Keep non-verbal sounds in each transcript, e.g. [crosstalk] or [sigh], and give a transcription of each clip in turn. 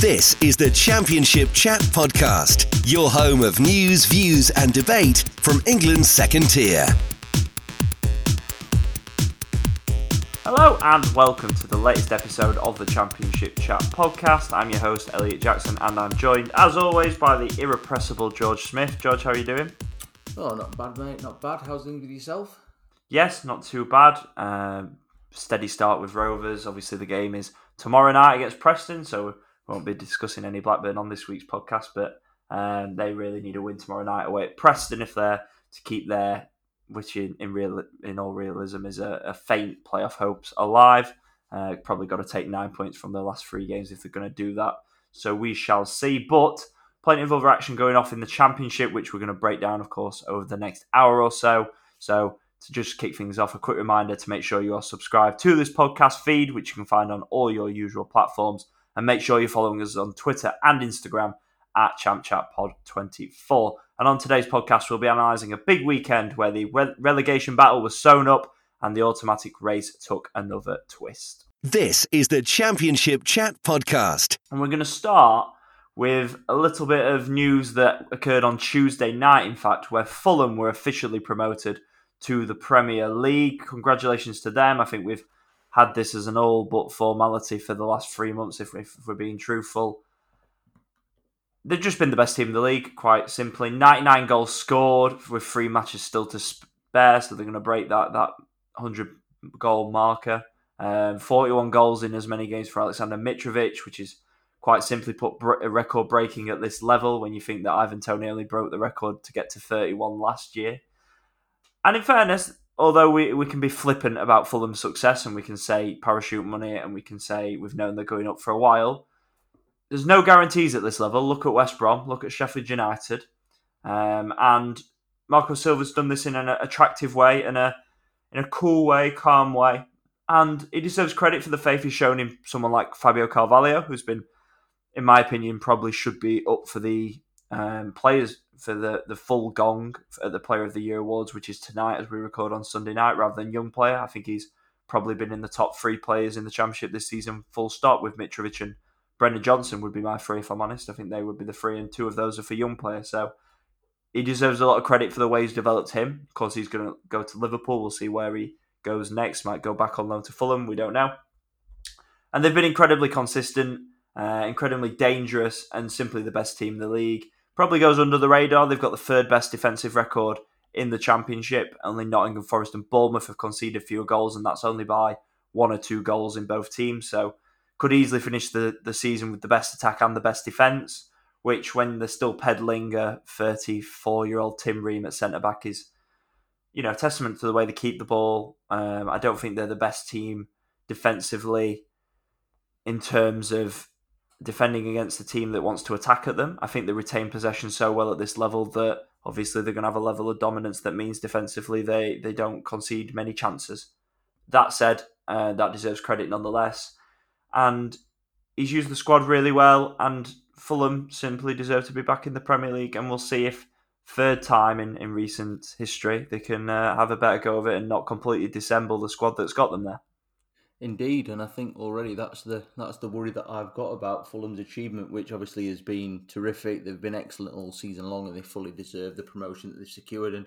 This is the Championship Chat Podcast, your home of news, views, and debate from England's second tier. Hello and welcome to the latest episode of the Championship Chat podcast. I'm your host Elliott Jackson and I'm joined as always by the irrepressible George Smith. George, how are you doing? Oh, not bad, mate. Not bad. How's things with yourself? Yes, not too bad. Um, steady start with Rovers. Obviously, the game is tomorrow night against Preston, so we won't be discussing any Blackburn on this week's podcast. But um, they really need a win tomorrow night away at Preston if they're to keep their which in, in real in all realism is a, a faint playoff hopes alive. Uh, probably got to take nine points from the last three games if they're going to do that. So we shall see. But plenty of other action going off in the championship, which we're going to break down, of course, over the next hour or so. So to just kick things off, a quick reminder to make sure you are subscribed to this podcast feed, which you can find on all your usual platforms, and make sure you're following us on Twitter and Instagram at ChampChatPod24. And on today's podcast, we'll be analysing a big weekend where the re- relegation battle was sewn up and the automatic race took another twist. This is the Championship Chat Podcast. And we're going to start with a little bit of news that occurred on Tuesday night, in fact, where Fulham were officially promoted to the Premier League. Congratulations to them. I think we've had this as an all but formality for the last three months, if, if we're being truthful they've just been the best team in the league, quite simply. 99 goals scored with three matches still to spare, so they're going to break that that 100 goal marker. Um, 41 goals in as many games for Alexander Mitrovic, which is quite simply put record breaking at this level when you think that Ivan Toney only broke the record to get to 31 last year. And in fairness, although we, we can be flippant about Fulham's success and we can say parachute money and we can say we've known they're going up for a while, there's no guarantees at this level. Look at West Brom, look at Sheffield United, um, and Marco Silva's done this in an attractive way, in a in a cool way, calm way, and he deserves credit for the faith he's shown in someone like Fabio Carvalho, who's been, in my opinion, probably should be up for the um, players for the the full gong at the Player of the Year awards, which is tonight as we record on Sunday night, rather than young player. I think he's probably been in the top three players in the championship this season, full stop, with Mitrovic and Brennan Johnson would be my three, if I'm honest. I think they would be the three, and two of those are for young players. So he deserves a lot of credit for the way he's developed him. Of course, he's going to go to Liverpool. We'll see where he goes next. Might go back on loan to Fulham. We don't know. And they've been incredibly consistent, uh, incredibly dangerous, and simply the best team in the league. Probably goes under the radar. They've got the third best defensive record in the Championship. Only Nottingham Forest and Bournemouth have conceded fewer goals, and that's only by one or two goals in both teams. So could easily finish the, the season with the best attack and the best defence, which when they're still peddling a 34 year old Tim Ream at centre back is, you know, testament to the way they keep the ball. Um, I don't think they're the best team defensively in terms of defending against a team that wants to attack at them. I think they retain possession so well at this level that obviously they're going to have a level of dominance that means defensively they, they don't concede many chances. That said, uh, that deserves credit nonetheless and he's used the squad really well. And Fulham simply deserve to be back in the Premier League, and we'll see if third time in, in recent history they can uh, have a better go of it and not completely dissemble the squad that's got them there. Indeed, and I think already that's the that's the worry that I've got about Fulham's achievement, which obviously has been terrific. They've been excellent all season long, and they fully deserve the promotion that they've secured. And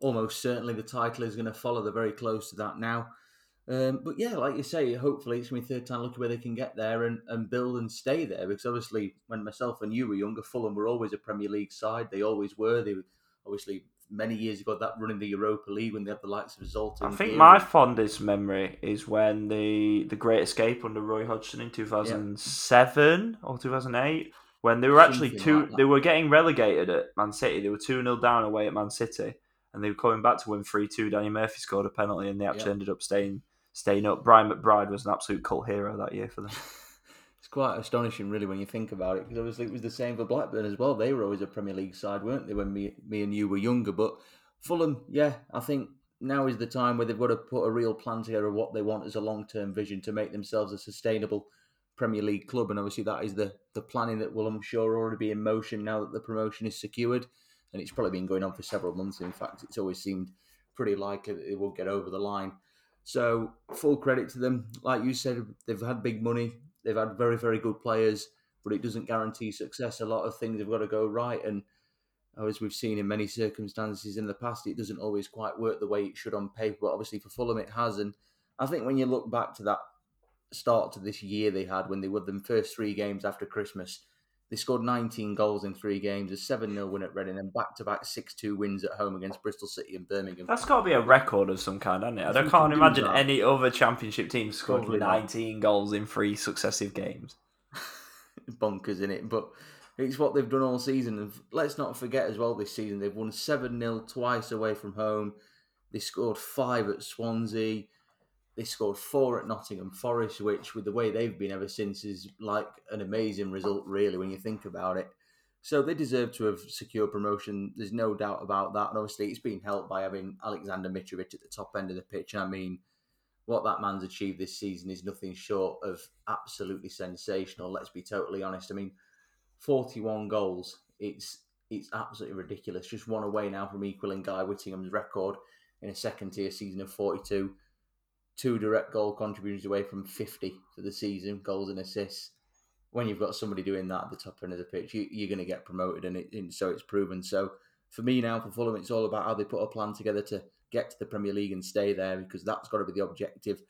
almost certainly the title is going to follow. They're very close to that now. Um, but yeah, like you say, hopefully it's going to be third time lucky where they can get there and, and build and stay there. Because obviously, when myself and you were younger, Fulham were always a Premier League side. They always were. They obviously many years ago that running the Europa League when they had the likes of Zoltan. I think my fondest memory is when the the Great Escape under Roy Hodgson in two thousand seven yeah. or two thousand eight. When they were actually Something two, like they were getting relegated at Man City. They were two 0 down away at Man City, and they were coming back to win three two. Danny Murphy scored a penalty, and they actually ended up staying staying up. Brian McBride was an absolute cult hero that year for them. [laughs] it's quite astonishing, really, when you think about it, because obviously it was the same for Blackburn as well. They were always a Premier League side, weren't they, when me, me and you were younger? But Fulham, yeah, I think now is the time where they've got to put a real plan together of what they want as a long term vision to make themselves a sustainable Premier League club. And obviously, that is the, the planning that will, I'm sure, already be in motion now that the promotion is secured. And it's probably been going on for several months. In fact, it's always seemed pretty likely that it will get over the line. So full credit to them. Like you said, they've had big money. They've had very, very good players. but it doesn't guarantee success. A lot of things have got to go right, and as we've seen in many circumstances in the past, it doesn't always quite work the way it should on paper. But obviously for Fulham, it has. And I think when you look back to that start to this year they had when they won the first three games after Christmas, they scored 19 goals in three games, a 7 0 win at Reading, and back to back 6 2 wins at home against Bristol City and Birmingham. That's got to be a record of some kind, hasn't it? I, can't imagine any other championship team scored Probably 19 not. goals in three successive games. [laughs] Bonkers in it, but it's what they've done all season. And let's not forget as well this season, they've won 7 0 twice away from home. They scored five at Swansea. They scored four at Nottingham Forest, which, with the way they've been ever since, is like an amazing result, really, when you think about it. So they deserve to have secured promotion. There's no doubt about that. And obviously, it's been helped by having Alexander Mitrovic at the top end of the pitch. I mean, what that man's achieved this season is nothing short of absolutely sensational. Let's be totally honest. I mean, 41 goals. It's it's absolutely ridiculous. Just one away now from equaling Guy Whittingham's record in a second tier season of 42 two direct goal contributions away from 50 for the season, goals and assists. When you've got somebody doing that at the top end of the pitch, you, are going to get promoted, and, it, and so it's proven. So for me now, for Fulham, it's all about how they put a plan together to get to the Premier League and stay there because that's got to be the objective.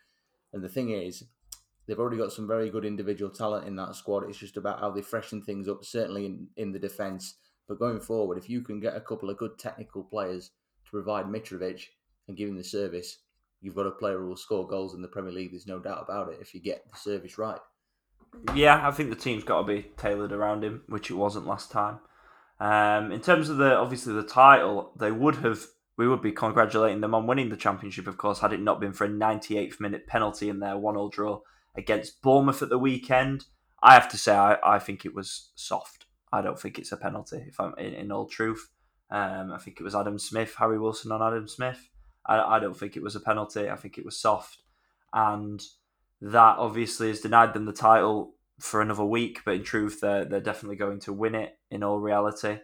And the thing is, they've already got some very good individual talent in that squad. It's just about how they freshen things up, certainly in, in the defence. But going forward, if you can get a couple of good technical players to provide Mitrovic and give him the service, you've got a player who will score goals in the Premier League. There's no doubt about it if you get the service right. Yeah, I think the team's got to be tailored around him, which it wasn't last time. Um, in terms of the obviously the title, they would have we would be congratulating them on winning the championship, of course, had it not been for a 98th minute penalty in their one-all draw against Bournemouth at the weekend. I have to say, I, I think it was soft. I don't think it's a penalty, if I'm in, in all truth. Um, I think it was Adam Smith, Harry Wilson on Adam Smith. I, I don't think it was a penalty. I think it was soft, and that obviously has denied them the title for another week. But in truth, they're they're definitely going to win it. In all reality,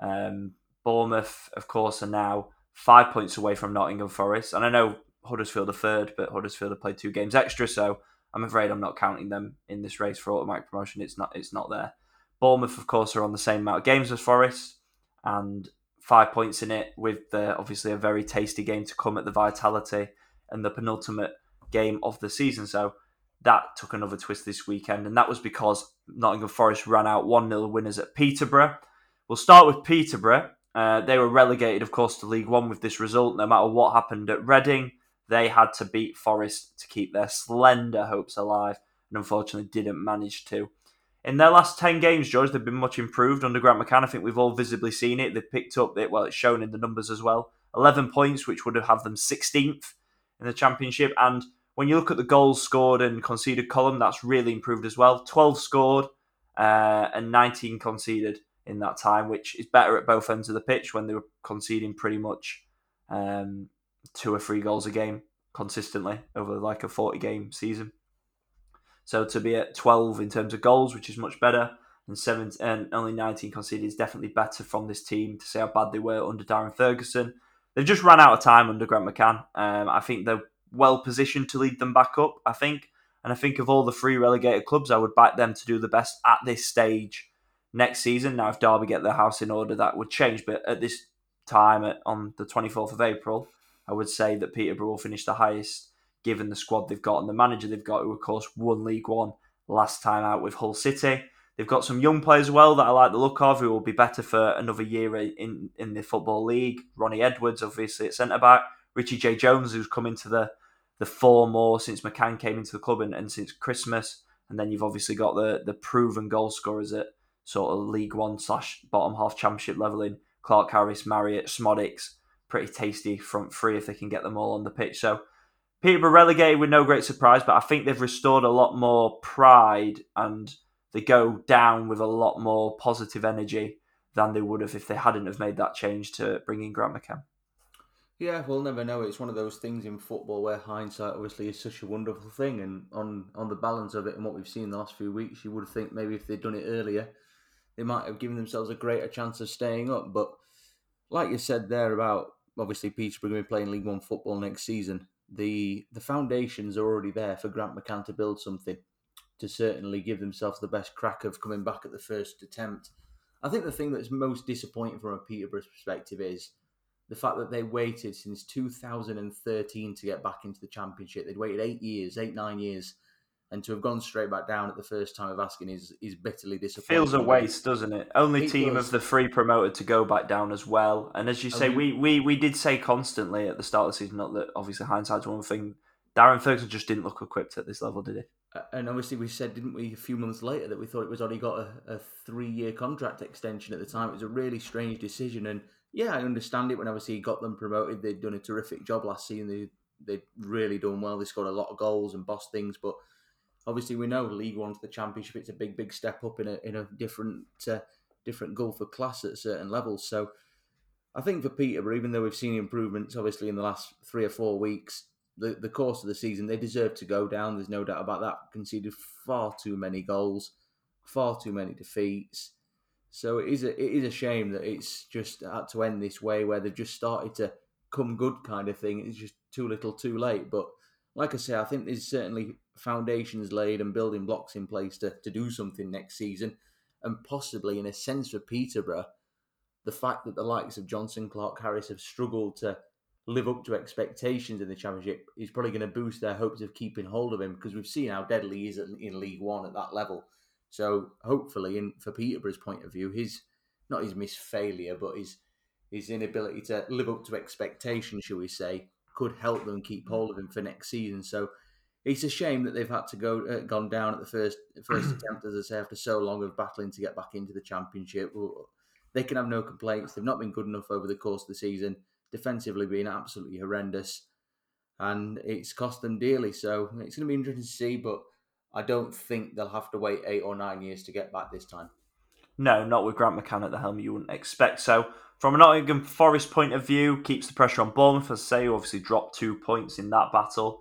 um, Bournemouth, of course, are now five points away from Nottingham Forest, and I know Huddersfield are third, but Huddersfield have played two games extra, so I'm afraid I'm not counting them in this race for automatic promotion. It's not it's not there. Bournemouth, of course, are on the same amount of games as Forest, and five points in it with the, obviously a very tasty game to come at the Vitality and the penultimate game of the season. So that took another twist this weekend, and that was because Nottingham Forest ran out 1 0 winners at Peterborough. We'll start with Peterborough. Uh, they were relegated, of course, to League One with this result. No matter what happened at Reading, they had to beat Forest to keep their slender hopes alive, and unfortunately didn't manage to. In their last 10 games, George, they've been much improved under Grant McCann. I think we've all visibly seen it. They've picked up, it, well, it's shown in the numbers as well. 11 points, which would have had them 16th in the Championship. And when you look at the goals scored and conceded column, that's really improved as well. 12 scored uh, and 19 conceded in that time, which is better at both ends of the pitch when they were conceding pretty much um, two or three goals a game consistently over like a 40 game season. So to be at 12 in terms of goals, which is much better, and seven and only 19 conceded is definitely better from this team to say how bad they were under Darren Ferguson. They've just ran out of time under Grant McCann. Um, I think they're well positioned to lead them back up. I think, and I think of all the three relegated clubs, I would back them to do the best at this stage next season. Now, if Derby get their house in order, that would change. But at this time, on the 24th of April, I would say that Peterborough will finish the highest given the squad they've got and the manager they've got, who of course won League One last time out with Hull City. They've got some young players as well that I like the look of, who will be better for another year in in the football league. Ronnie Edwards, obviously at centre back, Ricky-Jade Jones, who's come into the the four more since McCann came into the club and, and since Christmas, and then you've obviously got the the proven goal scorers at sort of League One slash bottom half Championship level in Clarke-Harris, Marriott, Szmodics. Pretty tasty front three if they can get them all on the pitch. So Peterborough relegated with no great surprise, but I think they've restored a lot more pride and they go down with a lot more positive energy than they would have if they hadn't have made that change to bring in Grant McCann. Yeah, we'll never know. It's one of those things in football where hindsight obviously is such a wonderful thing, and on on the balance of it and what we've seen the last few weeks, you would think maybe if they'd done it earlier, they might have given themselves a greater chance of staying up. But like you said there about obviously Peterborough going to be playing League One football next season, the the foundations are already there for Grant McCann to build something. to certainly give themselves the best crack of coming back at the first attempt. I think the thing that's most disappointing from a Peterborough's perspective is the fact that they waited since 2013 to get back into the championship. They'd waited eight years, eight nine years, and to have gone straight back down at the first time of asking is is bitterly disappointing. Feels a waste, doesn't it? Only It team does. of the three promoted to go back down as well. And as you say, we- we, we, we did say constantly at the start of the season, not that obviously hindsight's one thing. Darren Ferguson just didn't look equipped at this level, did he? And obviously, we said, didn't we, a few months later, that we thought it was only got a, a three year contract extension at the time. It was a really strange decision. And yeah, I understand it when obviously he got them promoted. They'd done a terrific job last season. They, they'd really done well. They scored a lot of goals and bossed things. But obviously, we know League One to the Championship, it's a big, big step up in a, in a different, uh, different gulf of class at certain levels. So I think for Peterborough, even though we've seen improvements obviously in the last three or four weeks, the, the course of the season, they deserve to go down. There's no doubt about that. Conceded far too many goals, far too many defeats. So it is a it is a shame that it's just had to end this way, where they've just started to come good kind of thing. It's just too little, too late. But like I say, I think there's certainly foundations laid and building blocks in place to, to do something next season, and possibly in a sense for Peterborough, the fact that the likes of Jonson Clarke-Harris have struggled to live up to expectations in the championship is probably going to boost their hopes of keeping hold of him because we've seen how deadly he is in League One at that level. So hopefully, in for Peterborough's point of view, his not his miss failure, but his his inability to live up to expectations, shall we say, could help them keep hold of him for next season. So it's a shame that they've had to go uh, gone down at the first first [clears throat] attempt, as I say, after so long of battling to get back into the championship. They can have no complaints. They've not been good enough over the course of the season. Defensively, being absolutely horrendous, and it's cost them dearly. So it's going to be interesting to see, but I don't think they'll have to wait eight or nine years to get back this time. No, not with Grant McCann at the helm. You wouldn't expect so. From a Nottingham Forest point of view, keeps the pressure on Bournemouth. As I say, obviously dropped two points in that battle.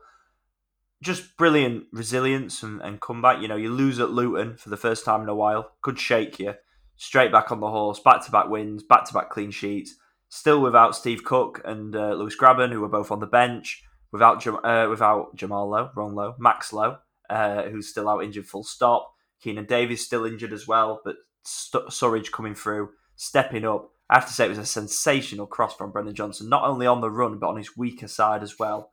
Just brilliant resilience and, and comeback. You know, you lose at Luton for the first time in a while. Could shake you. Straight back on the horse. Back to back wins. Back to back clean sheets. Still without Steve Cook and uh, Lewis Grabban, who were both on the bench. Without Jam- uh, without Jamal Lowe, wrong Lowe, Max Lowe, uh, who's still out injured. Full stop. Keinan Davis still injured as well, but St- Surridge coming through, stepping up. I have to say it was a sensational cross from Brennan Johnson, not only on the run but on his weaker side as well,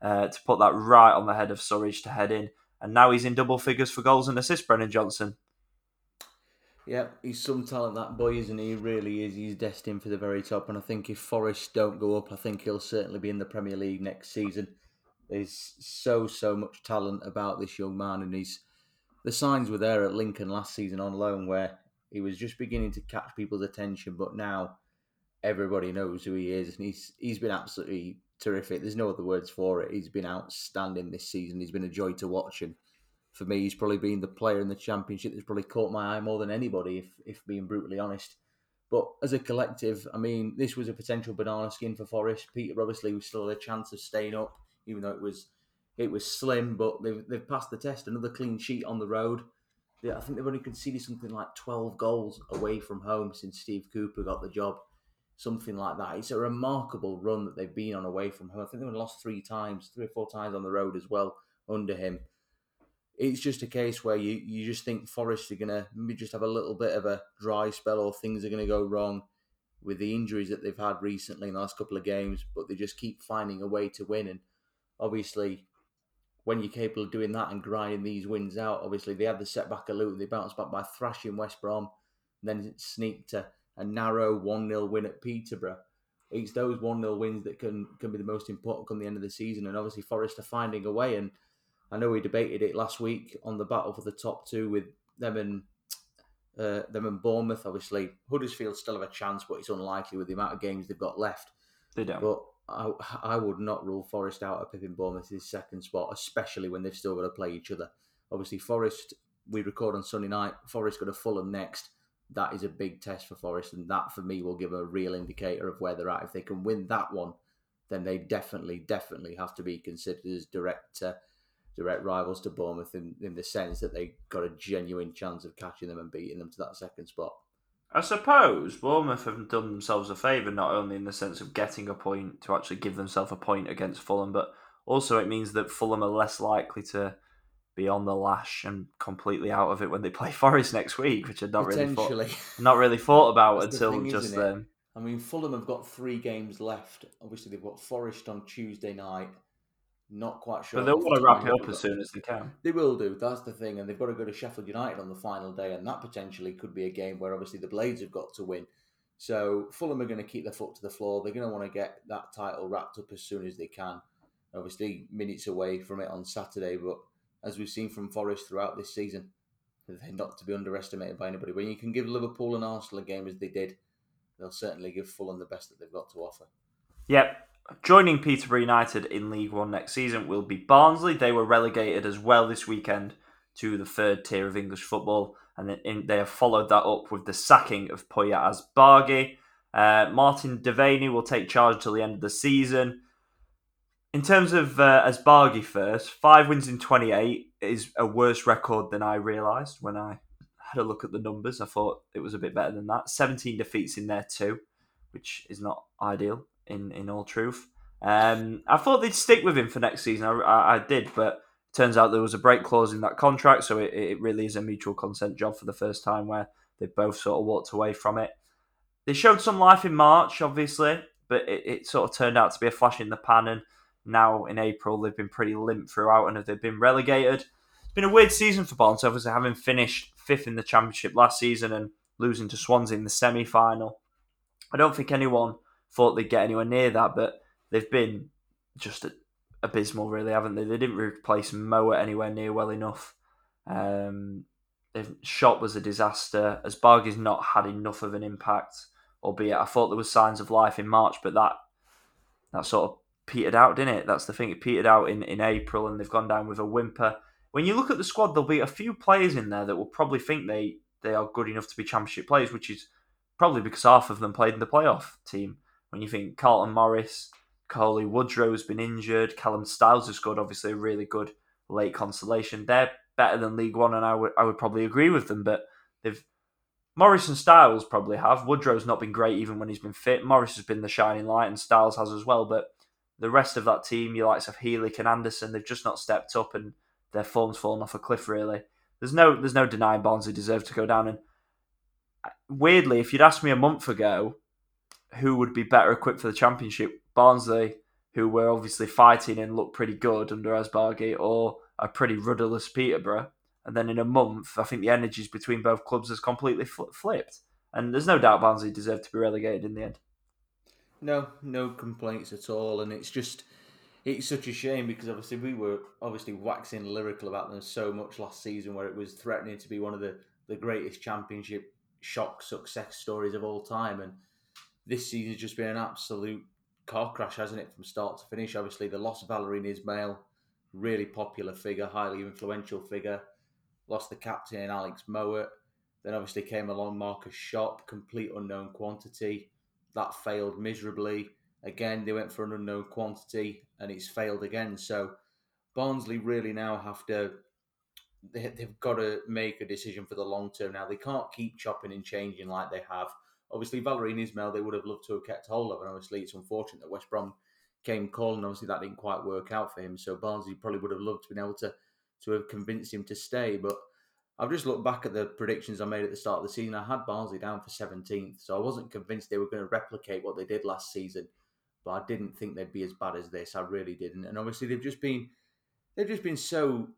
uh, to put that right on the head of Surridge to head in. And now he's in double figures for goals and assists. Brennan Johnson. Yeah, he's some talent, that boy, isn't he? He really is. He's destined for the very top. And I think if Forest don't go up, I think he'll certainly be in the Premier League next season. There's so, so much talent about this young man. And he's the signs were there at Lincoln last season on loan where he was just beginning to catch people's attention. But now everybody knows who he is. And he's he's been absolutely terrific. There's no other words for it. He's been outstanding this season. He's been a joy to watch. And for me, he's probably been the player in the championship that's probably caught my eye more than anybody, if if being brutally honest. But as a collective, I mean, this was a potential banana skin for Forest. Peter obviously was still a chance of staying up, even though it was it was slim. But they've they've passed the test. Another clean sheet on the road. I think they've only conceded something like twelve goals away from home since Steve Cooper got the job. Something like that. It's a remarkable run that they've been on away from home. I think they've lost three times, three or four times on the road as well under him it's just a case where you, you just think Forest are going to just have a little bit of a dry spell or things are going to go wrong with the injuries that they've had recently in the last couple of games, but they just keep finding a way to win. And obviously, when you're capable of doing that and grinding these wins out, obviously they had the setback at Luton, they bounced back by thrashing West Brom, then sneaked a, a narrow 1 0 win at Peterborough. It's those 1 0 wins that can, can be the most important come the end of the season. And obviously, Forest are finding a way. And I know we debated it last week on the battle for the top two with them and uh, them and Bournemouth. Obviously, Huddersfield still have a chance, but it's unlikely with the amount of games they've got left. They don't. But I, I would not rule Forest out of Pippin Bournemouth's second spot, especially when they've still got to play each other. Obviously, Forest, we record on Sunday night. Forest got to Fulham next. That is a big test for Forest, and that for me will give a real indicator of where they're at. If they can win that one, then they definitely, definitely have to be considered as direct, uh, direct rivals to Bournemouth in, in the sense that they got a genuine chance of catching them and beating them to that second spot. I suppose Bournemouth have done themselves a favour, not only in the sense of getting a point to actually give themselves a point against Fulham, but also it means that Fulham are less likely to be on the lash and completely out of it when they play [laughs] Forest next week, which I'd not really thought, not really thought [laughs] about until thing, just then. I mean, Fulham have got three games left. Obviously, they've got Forest on Tuesday night. Not quite sure. But they'll want to wrap it up as soon as they can. They will do. That's the thing, and they've got to go to Sheffield United on the final day, and that potentially could be a game where obviously the Blades have got to win. So Fulham are going to keep their foot to the floor. They're going to want to get that title wrapped up as soon as they can. Obviously, minutes away from it on Saturday, but as we've seen from Forest throughout this season, they're not to be underestimated by anybody. When you can give Liverpool and Arsenal a game as they did, they'll certainly give Fulham the best that they've got to offer. Yep. Joining Peterborough United in League One next season will be Barnsley. They were relegated as well this weekend to the third tier of English football, and they have followed that up with the sacking of Poya Asbaghi. Uh, Martin Devaney will take charge till the end of the season. In terms of uh, Asbaghi first, five wins in 28 is a worse record than I realised when I had a look at the numbers. I thought it was a bit better than that. 17 defeats in there too, which is not ideal in, in all truth. Um, I thought they'd stick with him for next season. I, I, I did, but turns out there was a break clause in that contract, so it, it really is a mutual consent job for the first time where they both sort of walked away from it. They showed some life in March, obviously, but it, it sort of turned out to be a flash in the pan. And now in April, they've been pretty limp throughout and have they've been relegated. It's been a weird season for Barnes, obviously, having finished fifth in the Championship last season and losing to Swansea in the semi final. I don't think anyone thought they'd get anywhere near that, but they've been just abysmal, really, haven't they? They didn't replace Moa anywhere near well enough. Um, Schopp was a disaster. Asbaghi's not had enough of an impact, albeit I thought there was signs of life in March, but that that sort of petered out, didn't it? That's the thing. It petered out in, in April, and they've gone down with a whimper. When you look at the squad, there'll be a few players in there that will probably think they they are good enough to be Championship players, which is probably because half of them played in the playoff team. When you think Carlton Morris, Cauley Woodrow has been injured, Callum Styles has scored obviously a really good late consolation. They're better than League One, and I would I would probably agree with them. But they've Morris and Styles probably have. Woodrow's not been great even when he's been fit. Morris has been the shining light, and Styles has as well. But the rest of that team, your likes of Healy and Anderson, they've just not stepped up, and their form's fallen off a cliff. Really, there's no there's no denying Barnsley deserve to go down. And uh, weirdly, if you'd asked me a month ago who would be better equipped for the championship, Barnsley, who were obviously fighting and looked pretty good under Asbaghi, or a pretty rudderless Peterborough. And then in a month, I think the energies between both clubs has completely fl- flipped. And there's no doubt Barnsley deserved to be relegated in the end. No, no complaints at all, and it's just it's such a shame because obviously we were obviously waxing lyrical about them so much last season, where it was threatening to be one of the the greatest championship shock success stories of all time, and this season's just been an absolute car crash, hasn't it, from start to finish? Obviously, the loss of Valérien Ismaël, really popular figure, highly influential figure, lost the captain in Alex Mowatt. Then obviously came along Markus Schopp, complete unknown quantity. That failed miserably. Again, they went for an unknown quantity and it's failed again. So Barnsley really now have to, they, they've got to make a decision for the long term now. They can't keep chopping and changing like they have. Obviously, Valérien Ismaël, they would have loved to have kept hold of. And obviously, it's unfortunate that West Brom came calling. Obviously, that didn't quite work out for him. So Barnsley probably would have loved to have been able to, to have convinced him to stay. But I've just looked back at the predictions I made at the start of the season. I had Barnsley down for 17th, so I wasn't convinced they were going to replicate what they did last season. But I didn't think they'd be as bad as this. I really didn't. And obviously, they've just been they've just been so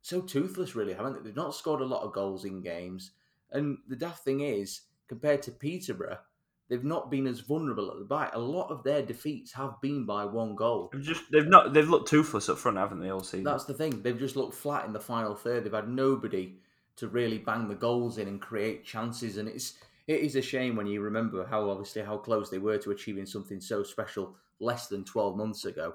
so toothless, really, haven't they? They've not scored a lot of goals in games. And the daft thing is, compared to Peterborough, they've not been as vulnerable at the back. A lot of their defeats have been by one goal. They've just they've not they've looked toothless up front, haven't they, all season? That's the thing. They've just looked flat in the final third. They've had nobody to really bang the goals in and create chances. And it's it is a shame when you remember how obviously how close they were to achieving something so special less than twelve months ago.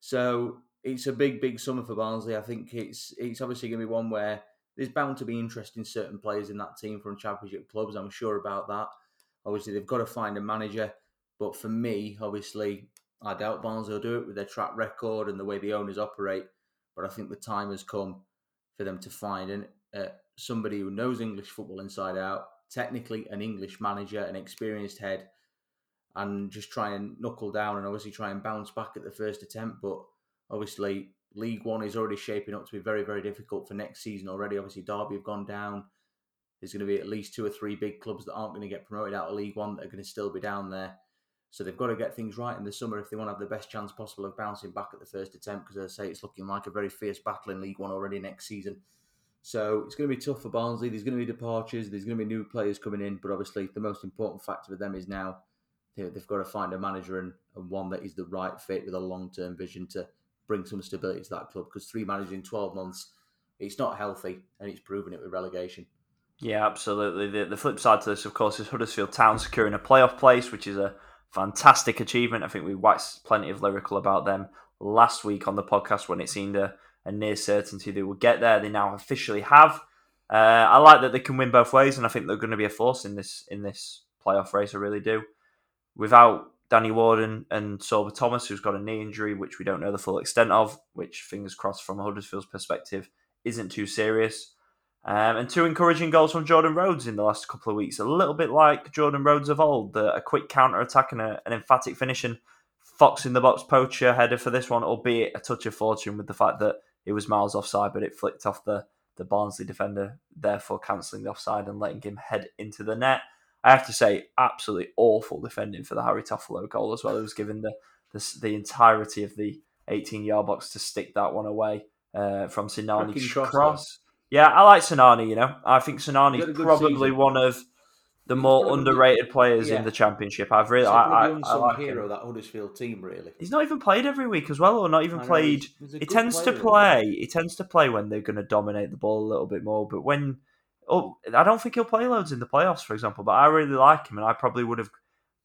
So it's a big, big summer for Barnsley. I think it's it's obviously going to be one where there's bound to be interest in certain players in that team from championship clubs. I'm sure about that. Obviously, they've got to find a manager. But for me, obviously, I doubt Barnsley will do it with their track record and the way the owners operate. But I think the time has come for them to find an, somebody who knows English football inside out, technically an English manager, an experienced head, and just try and knuckle down and obviously try and bounce back at the first attempt. But obviously, League One is already shaping up to be very, very difficult for next season already. Obviously, Derby have gone down. There's going to be at least two or three big clubs that aren't going to get promoted out of League One that are going to still be down there. So they've got to get things right in the summer if they want to have the best chance possible of bouncing back at the first attempt. Because as I say, it's looking like a very fierce battle in League One already next season. So it's going to be tough for Barnsley. There's going to be departures. There's going to be new players coming in. But obviously, the most important factor for them is now they've got to find a manager and, and one that is the right fit with a long term vision to bring some stability to that club. Because three managers in 12 months, it's not healthy, and it's proven it with relegation. Yeah, absolutely. The, the flip side to this, of course, is Huddersfield Town securing a playoff place, which is a fantastic achievement. I think we waxed plenty of lyrical about them last week on the podcast when it seemed a, a near certainty they will get there. They now officially have. Uh, I like that they can win both ways, and I think they're going to be a force in this in this playoff race. I really do. Without Danny Warden and Sorba Thomas, who's got a knee injury, which we don't know the full extent of, which fingers crossed from Huddersfield's perspective isn't too serious. Um, and two encouraging goals from Jordan Rhodes in the last couple of weeks. A little bit like Jordan Rhodes of old, the, a quick counter attack and a, an emphatic finish. Fox in the box poacher header for this one, albeit a touch of fortune with the fact that it was miles offside, but it flicked off the, the Barnsley defender, therefore cancelling the offside and letting him head into the net. I have to say, absolutely awful defending for the Harry Toffolo goal as well. It was given the, the, the entirety of the 18 yard box to stick that one away uh, from Sinani's cross. cross. Yeah, I like Sinani. You know, I think Sinani's probably season. one of the more underrated players yeah. in the championship. I've really, I, I, I like hero him. that Huddersfield team. Really, he's not even played every week as well, or not even played. he tends to play. He tends to play when they're going to dominate the ball a little bit more. But when, oh, I don't think he'll play loads in the playoffs, for example. But I really like him, and I probably would have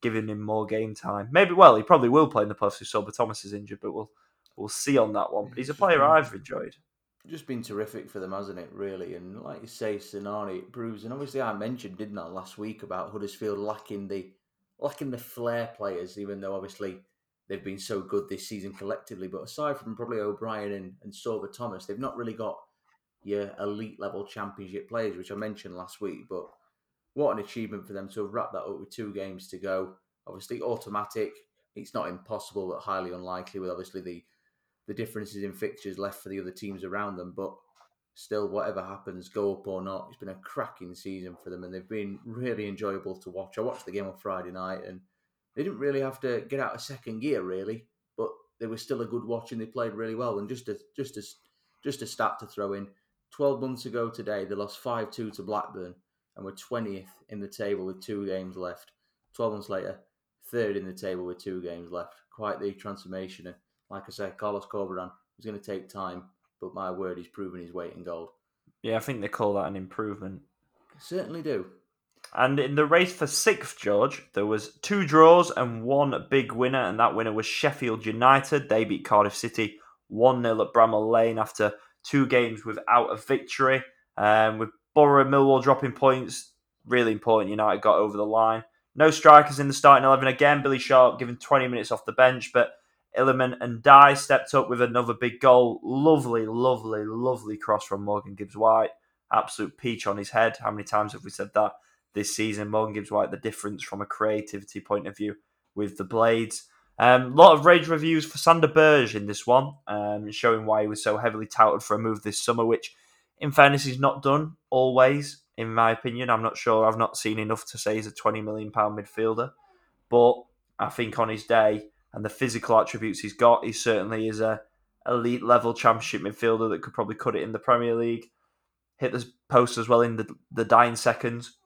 given him more game time. Maybe, well, he probably will play in the playoffs if Sorba Thomas is injured, but we'll we'll see on that one. But he's a player I've enjoyed just been terrific for them, hasn't it? Really, and like you say, Sinani it proves. And obviously, I mentioned, didn't I, last week about Huddersfield lacking the lacking the flair players, even though obviously they've been so good this season collectively. But aside from probably O'Brien and, and Sorba Thomas, they've not really got your elite level championship players, which I mentioned last week. But what an achievement for them to have wrapped that up with two games to go. Obviously, automatic. It's not impossible, but highly unlikely. With obviously the the differences in fixtures left for the other teams around them. But still, whatever happens, go up or not, it's been a cracking season for them, and they've been really enjoyable to watch. I watched the game on Friday night, and they didn't really have to get out of second gear, really, but they were still a good watch, and they played really well. And just a just a just a stat to throw in: twelve months ago today, they lost five two to Blackburn, and were twentieth in the table with two games left. Twelve months later, third in the table with two games left. Quite the transformation like I said, Carlos Corberán is going to take time, but my word, he's proven his weight in gold. Yeah, I think they call that an improvement. Certainly do. And in the race for sixth, George, there was two draws and one big winner, and that winner was Sheffield United. They beat Cardiff City 1 0 at Bramall Lane after two games without a victory. Um, with Borough and Millwall dropping points, really important. United got over the line. No strikers in the starting 11 again. Billy Sharp given 20 minutes off the bench, but Iliman Ndiaye stepped up with another big goal. Lovely, lovely, lovely cross from Morgan Gibbs White. Absolute peach on his head. How many times have we said that this season? Morgan Gibbs White, the difference from a creativity point of view with the Blades. A um, lot of rage reviews for Sander Berge in this one, um, showing why he was so heavily touted for a move this summer, which, in fairness, he's not done always, in my opinion. I'm not sure. I've not seen enough to say he's a £20 million midfielder. But I think on his day, and the physical attributes he's got, he certainly is a elite level championship midfielder that could probably cut it in the Premier League. Hit the post as well in the, the dying seconds.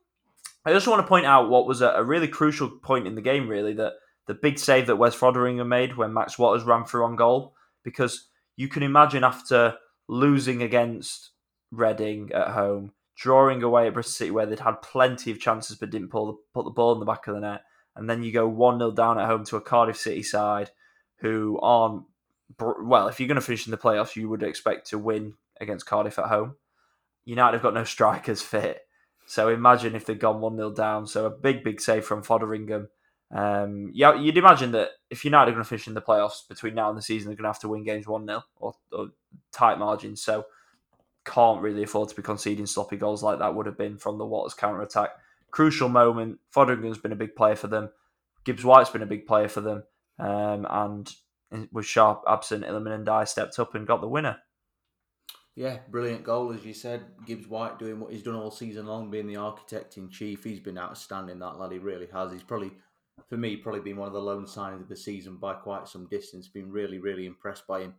I just want to point out what was a, a really crucial point in the game, really, that the big save that Wes Foderingham made when Max Watters ran through on goal. Because you can imagine after losing against Reading at home, drawing away at Bristol City, where they'd had plenty of chances but didn't pull the, put the ball in the back of the net, and then you go 1 0 down at home to a Cardiff City side who aren't, well, if you're going to finish in the playoffs, you would expect to win against Cardiff at home. United have got no strikers fit. So imagine if they'd gone 1 0 down. So a big, big save from Foderingham. Um, yeah, you'd imagine that if United are going to finish in the playoffs between now and the season, they're going to have to win games 1 0 or, or tight margins. So can't really afford to be conceding sloppy goals like that would have been from the Watters counter attack crucial moment. Foderingham's been a big player for them. Gibbs White's been a big player for them. Um, and was sharp, absent. Iliman Ndiaye stepped up and got the winner. Yeah, brilliant goal, as you said. Gibbs White doing what he's done all season long, being the architect in chief. He's been outstanding, that lad. He really has. He's probably, for me, probably been one of the loan signings of the season by quite some distance. Been really, really impressed by him.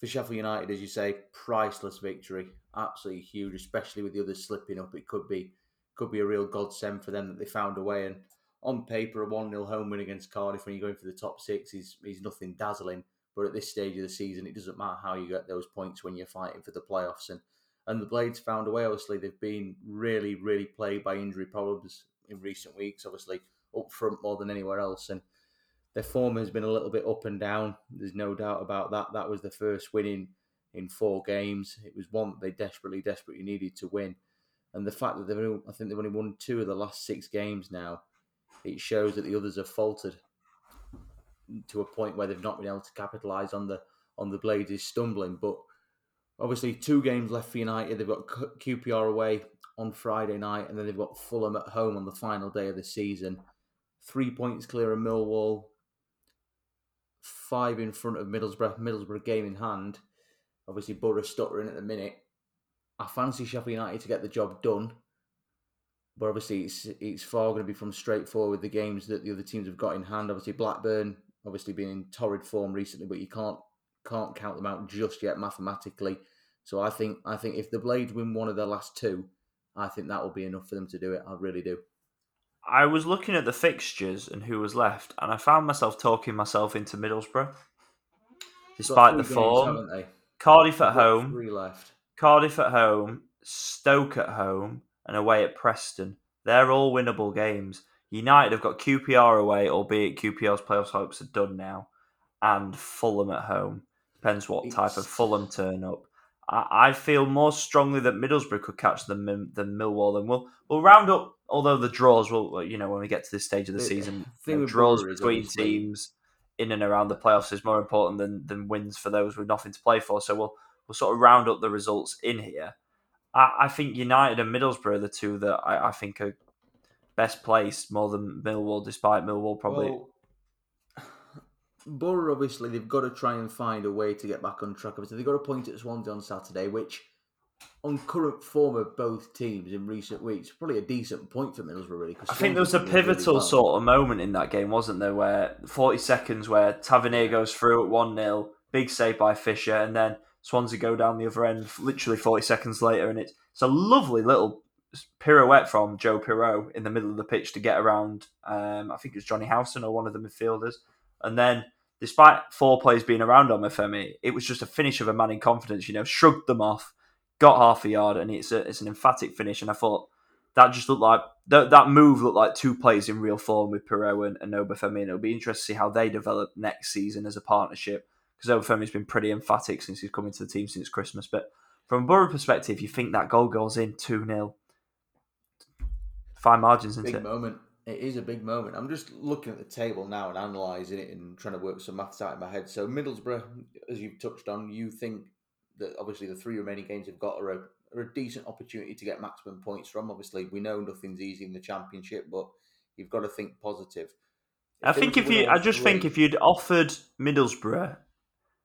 For Sheffield United, as you say, priceless victory. Absolutely huge, especially with the others slipping up. It could be could be a real godsend for them that they found a way. And on paper, a 1 0 home win against Cardiff when you're going for the top six is, is nothing dazzling. But at this stage of the season, it doesn't matter how you get those points when you're fighting for the playoffs. And and the Blades found a way. Obviously, they've been really, really plagued by injury problems in recent weeks. Obviously, up front more than anywhere else, and their form has been a little bit up and down. There's no doubt about that. That was the first win in, in four games. It was one that they desperately, desperately needed to win. And the fact that they've, only, I think they've only won two of the last six games now, it shows that the others have faltered to a point where they've not been able to capitalise on the on the Blades stumbling. But obviously, two games left for United. They've got QPR away on Friday night, and then they've got Fulham at home on the final day of the season. Three points clear of Millwall, five in front of Middlesbrough. Middlesbrough game in hand. Obviously, Borough stuttering at the minute. I fancy Sheffield United to get the job done, but obviously it's it's far going to be from straightforward the games that the other teams have got in hand. Obviously, Blackburn obviously been in torrid form recently, but you can't can't count them out just yet mathematically. So I think I think if the Blades win one of their last two, I think that will be enough for them to do it. I really do. I was looking at the fixtures and who was left, and I found myself talking myself into Middlesbrough, despite the form. Games, Cardiff at home, three left. Cardiff at home, Stoke at home, and away at Preston. They're all winnable games. United have got QPR away, albeit QPR's playoff hopes are done now, and Fulham at home. Depends what type of Fulham turn up. I, I feel more strongly that Middlesbrough could catch them than Millwall, and we'll we'll round up. Although the draws will, you know, when we get to this stage of the season, you know, draws between teams in and around the playoffs is more important than than wins for those with nothing to play for. So we'll we'll sort of round up the results in here. I, I think United and Middlesbrough are the two that I, I think are best placed more than Millwall, despite Millwall probably. Well, [sighs] Borough, obviously, they've got to try and find a way to get back on track. Obviously, they've got a point at Swansea on Saturday, which, on current form of both teams in recent weeks, probably a decent point for Middlesbrough, really. I think there was a pivotal really sort of moment in that game, wasn't there, where 40 seconds where Tavernier goes through at 1 0, big save by Fisher, and then Swansea go down the other end literally 40 seconds later, and it's, it's a lovely little pirouette from Joe Piroe in the middle of the pitch to get around. Um, I think it was Jonny Howson or one of the midfielders, and then despite four players being around on Obafemi, it was just a finish of a man in confidence. You know, shrugged them off, got half a yard, and it's a, it's an emphatic finish. And I thought that just looked like that, that move looked like two players in real form with Piroe and, and Obafemi. And it'll be interesting to see how they develop next season as a partnership because Obafemi's been pretty emphatic since he's come into the team since Christmas. But from a Borough perspective, you think that goal goes in 2 0 fine margins, isn't big it? moment. It is a big moment. I'm just looking at the table now and analysing it and trying to work some maths out in my head. So Middlesbrough, as you've touched on, you think that obviously the three remaining games have got are a, are a decent opportunity to get maximum points from. Obviously, we know nothing's easy in the championship, but you've got to think positive. If I think if you, I just three, think if you'd offered Middlesbrough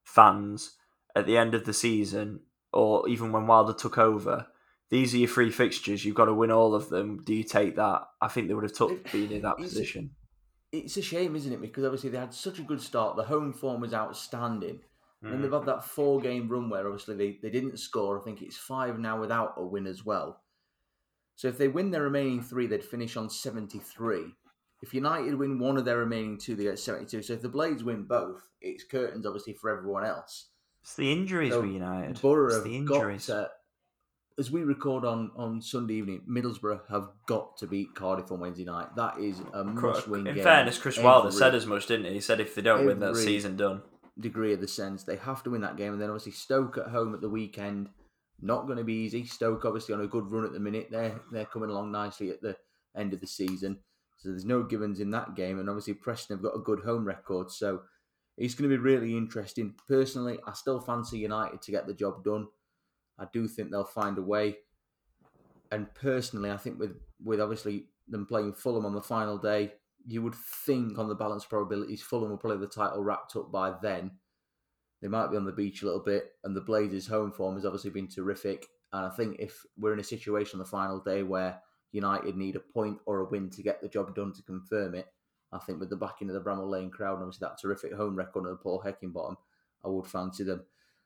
fans at the end of the season, or even when Wilder took over, these are your three fixtures. You've got to win all of them. Do you take that? I think they would have took being in that position. It's a shame, isn't it? Because obviously they had such a good start. The home form was outstanding. Mm. And they've had that four game run where obviously they, they didn't score. I think it's five now without a win as well. So if they win their remaining three, they'd finish on 73. If United win one of their remaining two, they get 72. So if the Blades win both, it's curtains obviously for everyone else. It's the injuries so with United. Borough it's the injuries. To, as we record on, on Sunday evening, Middlesbrough have got to beat Cardiff on Wednesday night. That is a must-win game. In fairness, Chris Wilder said as much, didn't he? He said if they don't win, that season done. Degree of the sense they have to win that game, and then obviously Stoke at home at the weekend. Not going to be easy. Stoke obviously on a good run at the minute. They're they're coming along nicely at the end of the season, so there's no givens in that game. And obviously Preston have got a good home record, so it's going to be really interesting. Personally, I still fancy United to get the job done. I do think they'll find a way and personally, I think with with obviously them playing Fulham on the final day, you would think on the balance probabilities, Fulham will probably the title wrapped up by then. They might be on the beach a little bit, and the Blazers' home form has obviously been terrific. And I think if we're in a situation on the final day where United need a point or a win to get the job done to confirm it, I think with the backing of the Bramall Lane crowd and obviously that terrific home record of Paul Heckingbottom, I would fancy them.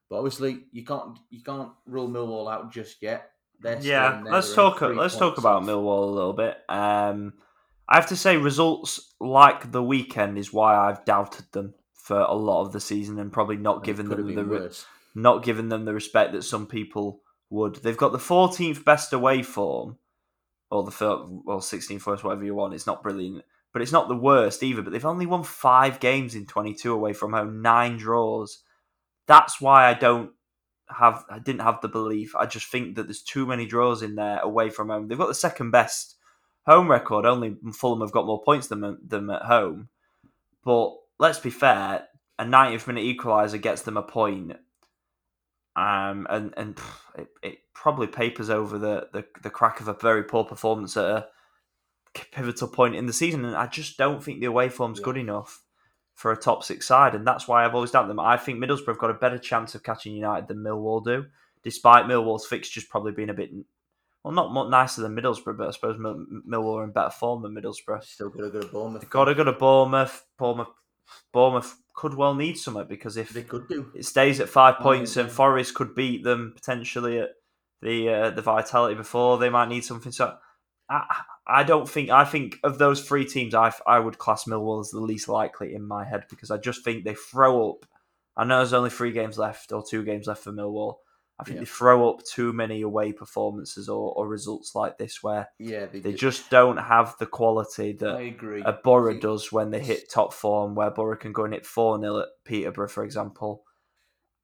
But obviously, you can't you can't rule Millwall out just yet. They're yeah, let's talk. Let's talk about Millwall a little bit. Um, I have to say, results like the weekend is why I've doubted them for a lot of the season and probably not given them the worse. not given them the respect that some people would. They've got the 14th best away form, or the well 16th worst, whatever you want. It's not brilliant, but it's not the worst either. But they've only won five games in 22 away from home, nine draws. That's why I don't have I didn't have the belief. I just think that there's too many draws in there away from home. They've got the second best home record. Only Fulham have got more points than them at home. But let's be fair, a 90th minute equaliser gets them a point. Um, and and it, it probably papers over the, the, the crack of a very poor performance at a pivotal point in the season. And I just don't think the away form's yeah. good enough for a top six side, and that's why I've always doubted them. I think Middlesbrough have got a better chance of catching United than Millwall do, despite Millwall's fixtures probably being a bit well, not much nicer than Middlesbrough, but I suppose Millwall are in better form than Middlesbrough. Still got to go to Bournemouth. They've got to go to Bournemouth. Bournemouth, Bournemouth could well need something because if they could do, it stays at five points, and Forest could beat them potentially at the uh, the Vitality before. They might need something. So I, I don't think I think of those three teams, I I would class Millwall as the least likely in my head because I just think they throw up. I know there's only three games left or two games left for Millwall. I think yeah. they throw up too many away performances or, or results like this where yeah, they, they just don't have the quality that a Borough does when they hit top form, where Borough can go and hit 4 0 at Peterborough, for example.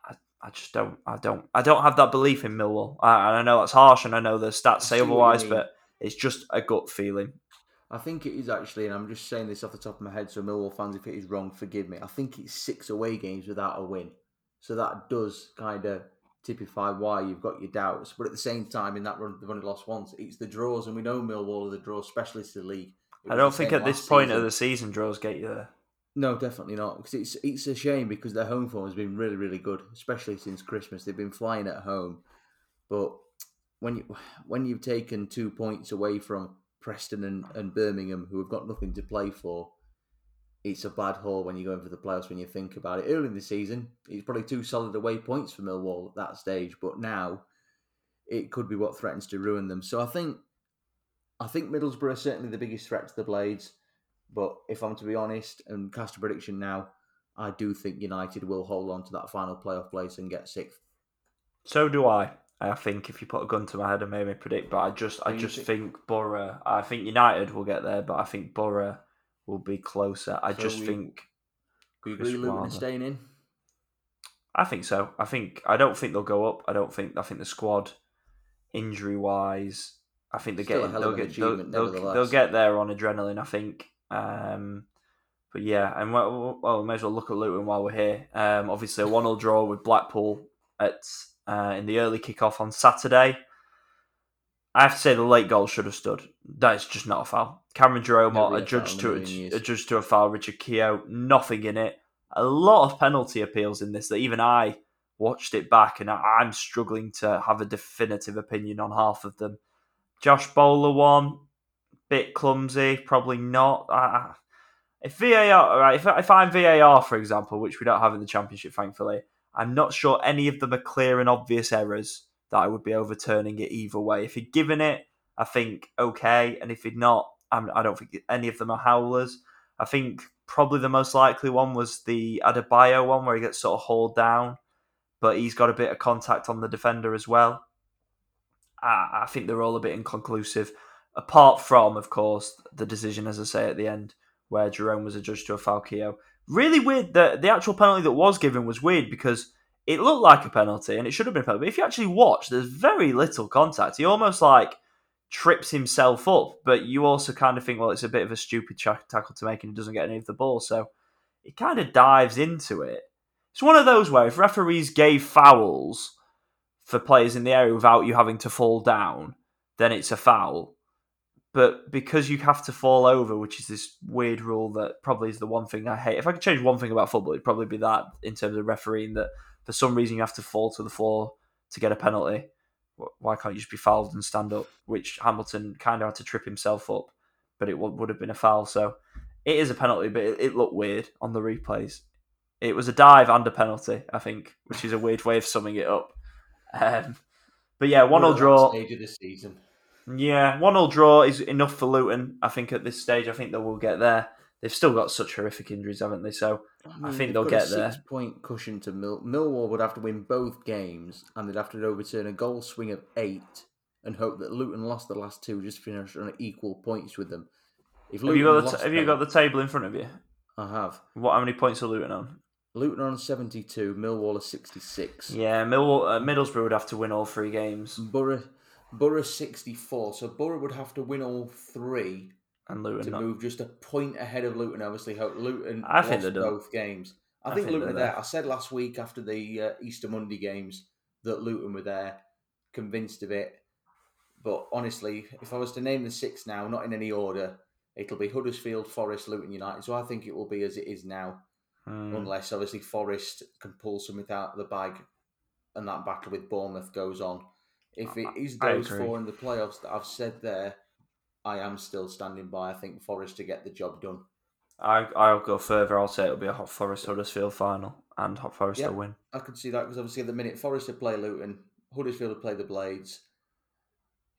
I, I just don't I don't I don't have that belief in Millwall. I, I know that's harsh and I know the stats say otherwise, but it's just a gut feeling. I think it is actually, and I'm just saying this off the top of my head, so Millwall fans, if it is wrong, forgive me. I think it's six away games without a win. So that does kind of typify why you've got your doubts. But at the same time, in that run, they've only lost once. It's the draws, and we know Millwall are the draw specialists of the league. I don't think at this point season. of the season draws get you there. No, definitely not. Because it's it's a shame because their home form has been really really good, especially since Christmas. They've been flying at home, but when you when you've taken two points away from Preston and, and Birmingham, who have got nothing to play for, it's a bad haul when you go in for the playoffs. When you think about it, early in the season, it's probably two solid away points for Millwall at that stage, but now it could be what threatens to ruin them. So I think I think Middlesbrough are certainly the biggest threat to the Blades. But if I'm to be honest and cast a prediction now, I do think United will hold on to that final playoff place and get sixth. So do I. I think if you put a gun to my head and made me predict, but I just I just think Borough. I think United will get there, but I think Borough will be closer. I so just we, think. Agree Luton staying in. I think so. I think I don't think they'll go up. I don't think I think the squad, injury wise, I think they're getting they'll get they'll, they'll, they'll, get there on adrenaline. I think. Um, but yeah, and well, well, we may as well look at Luton while we're here. Um, obviously, a one-all draw with Blackpool at uh, in the early kickoff on Saturday. I have to say the late goal should have stood. That is just not a foul. Cameron Jerome adjudged to a, adjudged to a foul. Richard Keogh, nothing in it. A lot of penalty appeals in this that even I watched it back and I'm struggling to have a definitive opinion on half of them. Josh Bowler one, bit clumsy, probably not. Uh, if VAR, right, if, if I'm VAR, for example, which we don't have in the championship, thankfully, I'm not sure any of them are clear and obvious errors that I would be overturning it either way. If he'd given it, I think okay, and if he'd not, I'm, I do not think any of them are howlers. I think probably the most likely one was the Adebayo one where he gets sort of hauled down, but he's got a bit of contact on the defender as well. I, I think they're all a bit inconclusive, apart from, of course, the decision, as I say at the end, where Jerome was adjudged to a Keogh really weird that the actual penalty that was given was weird because it looked like a penalty and it should have been a penalty. But if you actually watch, there's very little contact. He almost like trips himself up, but you also kind of think, well, it's a bit of a stupid tackle to make and he doesn't get any of the ball. So he kind of dives into it. It's one of those where if referees gave fouls for players in the area without you having to fall down, then it's a foul. but because you have to fall over, which is this weird rule that probably is the one thing I hate. If I could change one thing about football, it'd probably be that in terms of refereeing that for some reason you have to fall to the floor to get a penalty. Why can't you just be fouled and stand up? Which Hamilton kind of had to trip himself up, but it would have been a foul. So it is a penalty, but it, looked weird on the replays. It was a dive and a penalty, I think, which is a weird way of summing it up. Um, but yeah, one all draw. Stage of the season. Yeah, one all draw is enough for Luton. I think at this stage, I think they will get there. They've still got such horrific injuries, haven't they? So I, mean, I think they'll get there. Point cushion to Mill- Millwall would have to win both games, and they'd have to overturn a goal swing of eight, and hope that Luton lost the last two, just finish on equal points with them. If have you got the t- have you got the table in front of you? I have. What? How many points are Luton on? Luton on seventy two. Millwall are sixty six. Yeah, Millwall, uh, Middlesbrough would have to win all three games. Borough, Borough sixty four. So Borough would have to win all three and Luton to not. move just a point ahead of Luton. Obviously, Luton I think lost both games. I, I think, think Luton are they're there. I said last week after the uh, Easter Monday games that Luton were there, convinced of it. But honestly, if I was to name the six now, not in any order, it'll be Huddersfield, Forest, Luton United. So I think it will be as it is now, Hmm. unless obviously Forest can pull something out of the bag and that battle with Bournemouth goes on. If it is those four in the playoffs that I've said there, I am still standing by. I think Forest to get the job done. I I'll go further. I'll say it'll be a Hot Forest Huddersfield final, and Hot Forest Yep. will win. I could see that because obviously at the minute Forest would play Luton, Huddersfield would play the Blades.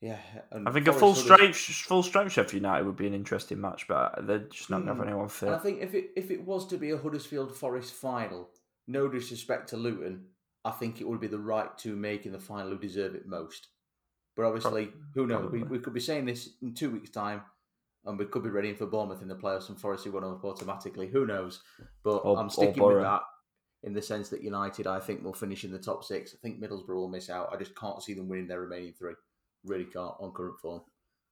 Yeah, and I think a full strength full strength Sheffield United would be an interesting match, but they're just not going to have Hmm. anyone And fit. I think if it if it was to be a Huddersfield Forest final, no disrespect to Luton, I think it would be the right two making the final who deserve it most. But obviously, who knows? We, we could be saying this in two weeks' time, and we could be ready for Bournemouth in the playoffs and Forest who won up automatically. Who knows? But Or- I'm sticking with that in the sense that United, I think, will finish in the top six. I think Middlesbrough will miss out. I just can't see them winning their remaining three. Really can't on current form.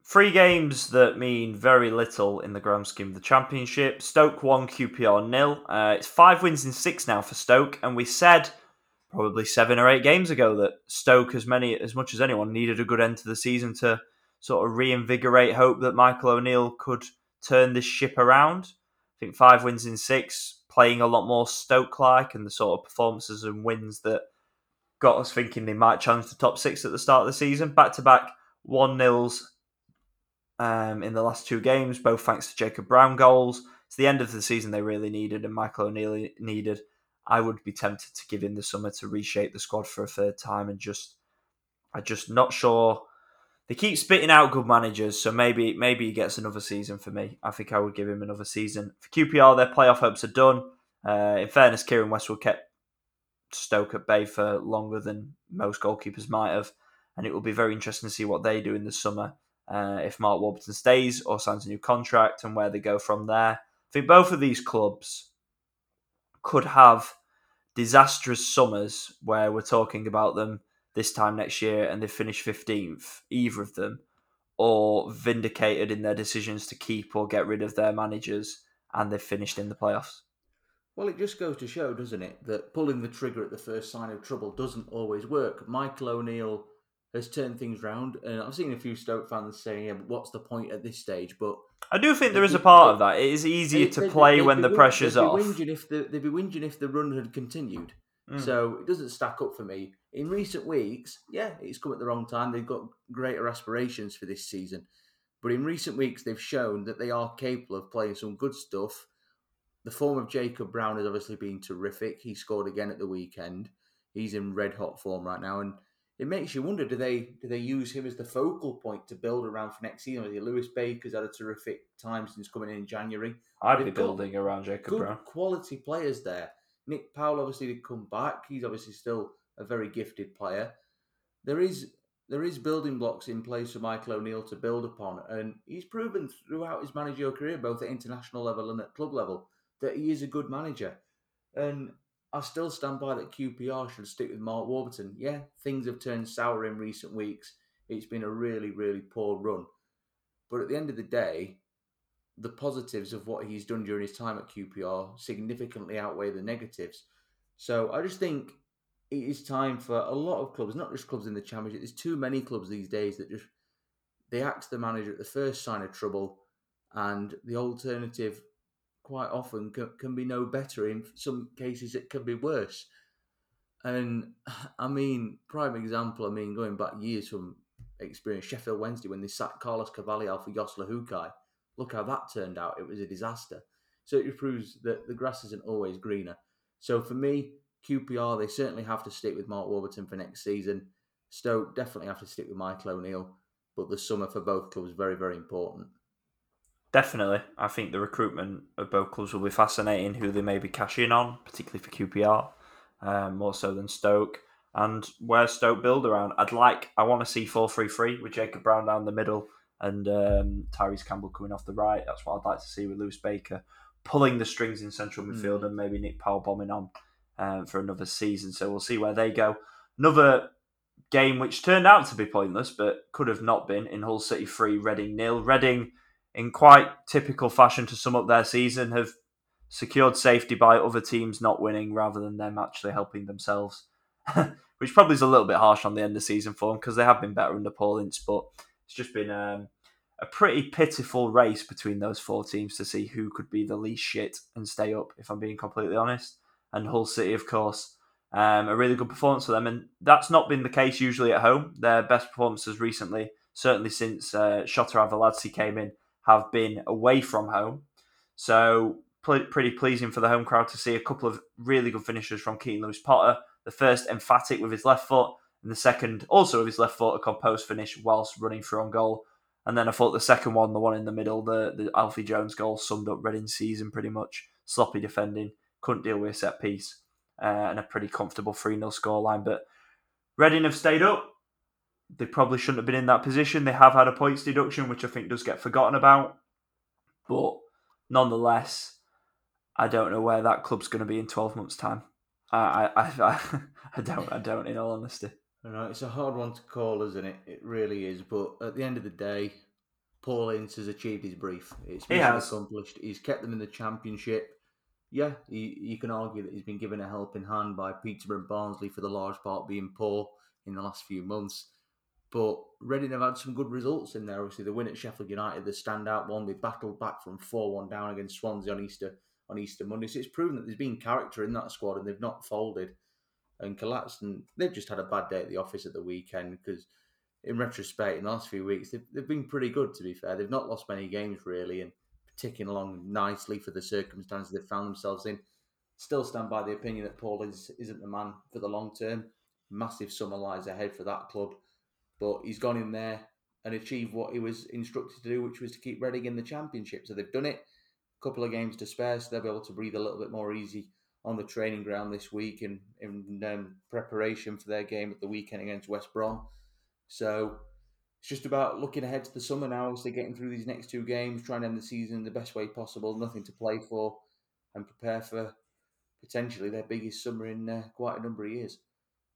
Three games that mean very little in the grand scheme of the championship. Stoke one, QPR nil. Uh, it's five wins in six now for Stoke, and we said probably seven or eight games ago that Stoke, as many as much as anyone, needed a good end to the season to sort of reinvigorate hope that Michael O'Neill could turn this ship around. I think five wins in six, playing a lot more Stoke-like, and the sort of performances and wins that got us thinking they might challenge the top six at the start of the season. Back to back one nils um, in the last two games, both thanks to Jacob Brown goals. It's the end of the season they really needed, and Michael O'Neill needed. I would be tempted to give him the summer to reshape the squad for a third time, and just, I'm just not sure. They keep spitting out good managers, so maybe maybe he gets another season for me. I think I would give him another season. For QPR, their playoff hopes are done. Uh, in fairness, Keiren Westwood kept Stoke at bay for longer than most goalkeepers might have, and it will be very interesting to see what they do in the summer. Uh, if Mark Warburton stays or signs a new contract and where they go from there. I think both of these clubs could have disastrous summers where we're talking about them this time next year and they finish 15th, either of them, or vindicated in their decisions to keep or get rid of their managers and they've finished in the playoffs. Well, it just goes to show, doesn't it, that pulling the trigger at the first sign of trouble doesn't always work. Michael O'Neill has turned things round, and I've seen a few Stoke fans saying, "Yeah, what's the point at this stage?" But I do think there is a part of that. It is easier to play when the pressure's they'd be off. If the, they'd be whinging if the run had continued. Mm. So it doesn't stack up for me. In recent weeks, yeah, it's come at the wrong time. They've got greater aspirations for this season. But in recent weeks, they've shown that they are capable of playing some good stuff. The form of Jacob Brown has obviously been terrific. He scored again at the weekend. He's in red hot form right now, and it makes you wonder: do they do they use him as the focal point to build around for next season? Lewis Baker's had a terrific time since coming in in January I'd be they've got building around Jacob good Brown. quality players there. Nick Powell obviously did come back. He's obviously still a very gifted player. There is there is building blocks in place for Michael O'Neill to build upon, and he's proven throughout his managerial career, both at international level and at club level, that he is a good manager. And I still stand by that QPR should stick with Mark Warburton. Yeah, things have turned sour in recent weeks. It's been a really, really poor run. But at the end of the day, the positives of what he's done during his time at QPR significantly outweigh the negatives. So I just think it is time for a lot of clubs, not just clubs in the championship. There's too many clubs these days that just they axe the manager at the first sign of trouble, and the alternative quite often can, can be no better. In some cases, it can be worse. And [sighs] I mean, prime example, I mean, going back years from experience, Sheffield Wednesday, when they sacked Carlos Carvalhal for Jos Luhukay, look how that turned out. It was a disaster. So it proves that the grass isn't always greener. So for me, QPR, they certainly have to stick with Mark Warburton for next season. Stoke definitely have to stick with Michael O'Neill. But the summer for both clubs very, very important. Definitely. I think the recruitment of both clubs will be fascinating, who they may be cashing on, particularly for QPR, um, more so than Stoke. And where Stoke build around, I'd like, I want to see 4 3 3 with Jacob Brown down the middle and um, Tyrese Campbell coming off the right. That's what I'd like to see with Lewis Baker pulling the strings in central midfield mm. and maybe Nick Powell bombing on um, for another season. So we'll see where they go. Another game which turned out to be pointless, but could have not been in Hull City 3, Reading nil. Reading, in quite typical fashion to sum up their season, have secured safety by other teams not winning rather than them actually helping themselves. [laughs] which probably is a little bit harsh on the end of season for them because they have been better under Paul Ince, but it's just been um, a pretty pitiful race between those four teams to see who could be the least shit and stay up, if I'm being completely honest. And Hull City, of course, um, a really good performance for them. And that's not been the case usually at home. Their best performances recently, certainly since uh, Shota Arveladze came in, have been away from home. So pretty pleasing for the home crowd to see a couple of really good finishers from Keane Lewis Potter. The first emphatic with his left foot, and the second also with his left foot, a composed finish whilst running through on goal. And then I thought the second one, the one in the middle, the, the Alfie Jones goal, summed up Reading's season pretty much. Sloppy defending, couldn't deal with a set piece, uh, and a pretty comfortable 3 0 scoreline. But Reading have stayed up. They probably shouldn't have been in that position. They have had a points deduction, which I think does get forgotten about. But nonetheless, I don't know where that club's going to be in 12 months' time. I, I, [laughs] I, I don't, I don't, in all honesty. I know it's a hard one to call, isn't it? It really is. But at the end of the day, Paul Ince has achieved his brief. It's been accomplished. He's kept them in the championship. Yeah, you, you can argue that he's been given a helping hand by Peterborough and Barnsley for the large part being poor in the last few months. But Reading have had some good results in there. Obviously, the win at Sheffield United, the standout one, they battled back from four one down against Swansea on Easter on Easter Monday. So it's proven that there's been character in that squad and they've not folded and collapsed. And they've just had a bad day at the office at the weekend because, in retrospect, in the last few weeks, they've, they've been pretty good, to be fair. They've not lost many games, really, and ticking along nicely for the circumstances they've found themselves in. Still stand by the opinion that Paul is, isn't the man for the long term. Massive summer lies ahead for that club. But he's gone in there and achieved what he was instructed to do, which was to keep Reading in the championship. So they've done it. A couple of games to spare, so they'll be able to breathe a little bit more easy on the training ground this week in, in um, preparation for their game at the weekend against West Brom. So it's just about looking ahead to the summer now, obviously getting through these next two games, trying to end the season the best way possible, nothing to play for, and prepare for potentially their biggest summer in uh, quite a number of years.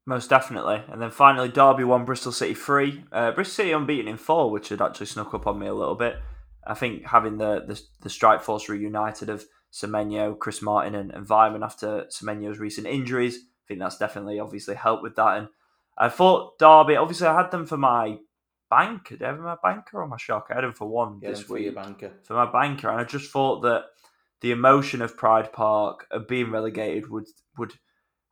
Most definitely. And then finally, Derby won Bristol City 3. Uh, Bristol City unbeaten in four, which had actually snuck up on me a little bit. I think having the, the, the strike force reunited of Semenyo, Chris Martin, and, and Weimann after Semenyo's recent injuries. I think that's definitely obviously helped with that. And I thought Derby, obviously, I had them for my banker. Did I have my banker or my shock? I had them for one Get this week. For, banker. for my banker. And I just thought that the emotion of Pride Park of being relegated would would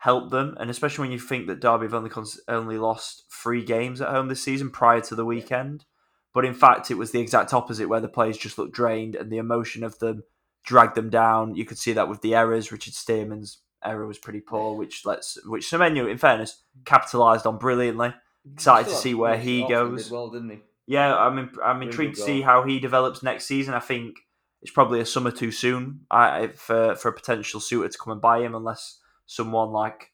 help them. And especially when you think that Derby have only, only lost three games at home this season prior to the weekend. But in fact, it was the exact opposite where the players just looked drained and the emotion of them dragged them down. You could see that with the errors. Richard Stearman's error was pretty poor, which lets which Semenyo, in fairness, capitalised on brilliantly. Excited to see where he goes. Well, didn't he? Yeah, I'm in, I'm intrigued to see how he develops next season. I think it's probably a summer too soon I, for for a potential suitor to come and buy him, unless someone like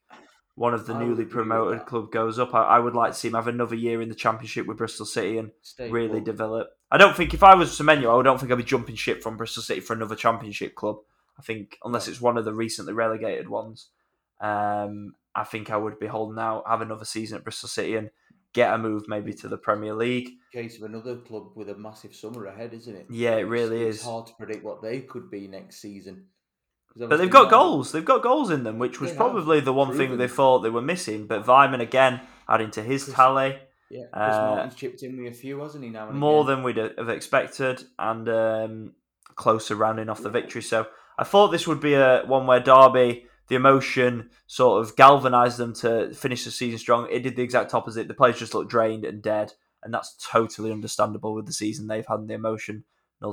one of the I newly promoted club goes up. I, I, would like to see him have another year in the championship with Bristol City and Stay really cool. develop. I don't think if I was Semenyo, I don't think I'd be jumping ship from Bristol City for another championship club. I think unless it's one of the recently relegated ones, um, I think I would be holding out, have another season at Bristol City and get a move maybe to the Premier League. Case of another club with a massive summer ahead, isn't it? Yeah, it really it's, is. It's hard to predict what they could be next season. But they've got goals. They've got goals in them, which was probably the one thing they thought they were missing. But Weimann again adding to his Chris, tally. Yeah, Chris Uh, Martin's chipped in with a few, hasn't he? Now more again? than we'd have expected, and um, closer rounding off the victory. So I thought this would be a one where Derby, the emotion sort of galvanised them to finish the season strong. It did the exact opposite. The players just looked drained and dead, and that's totally understandable with the season they've had and the emotional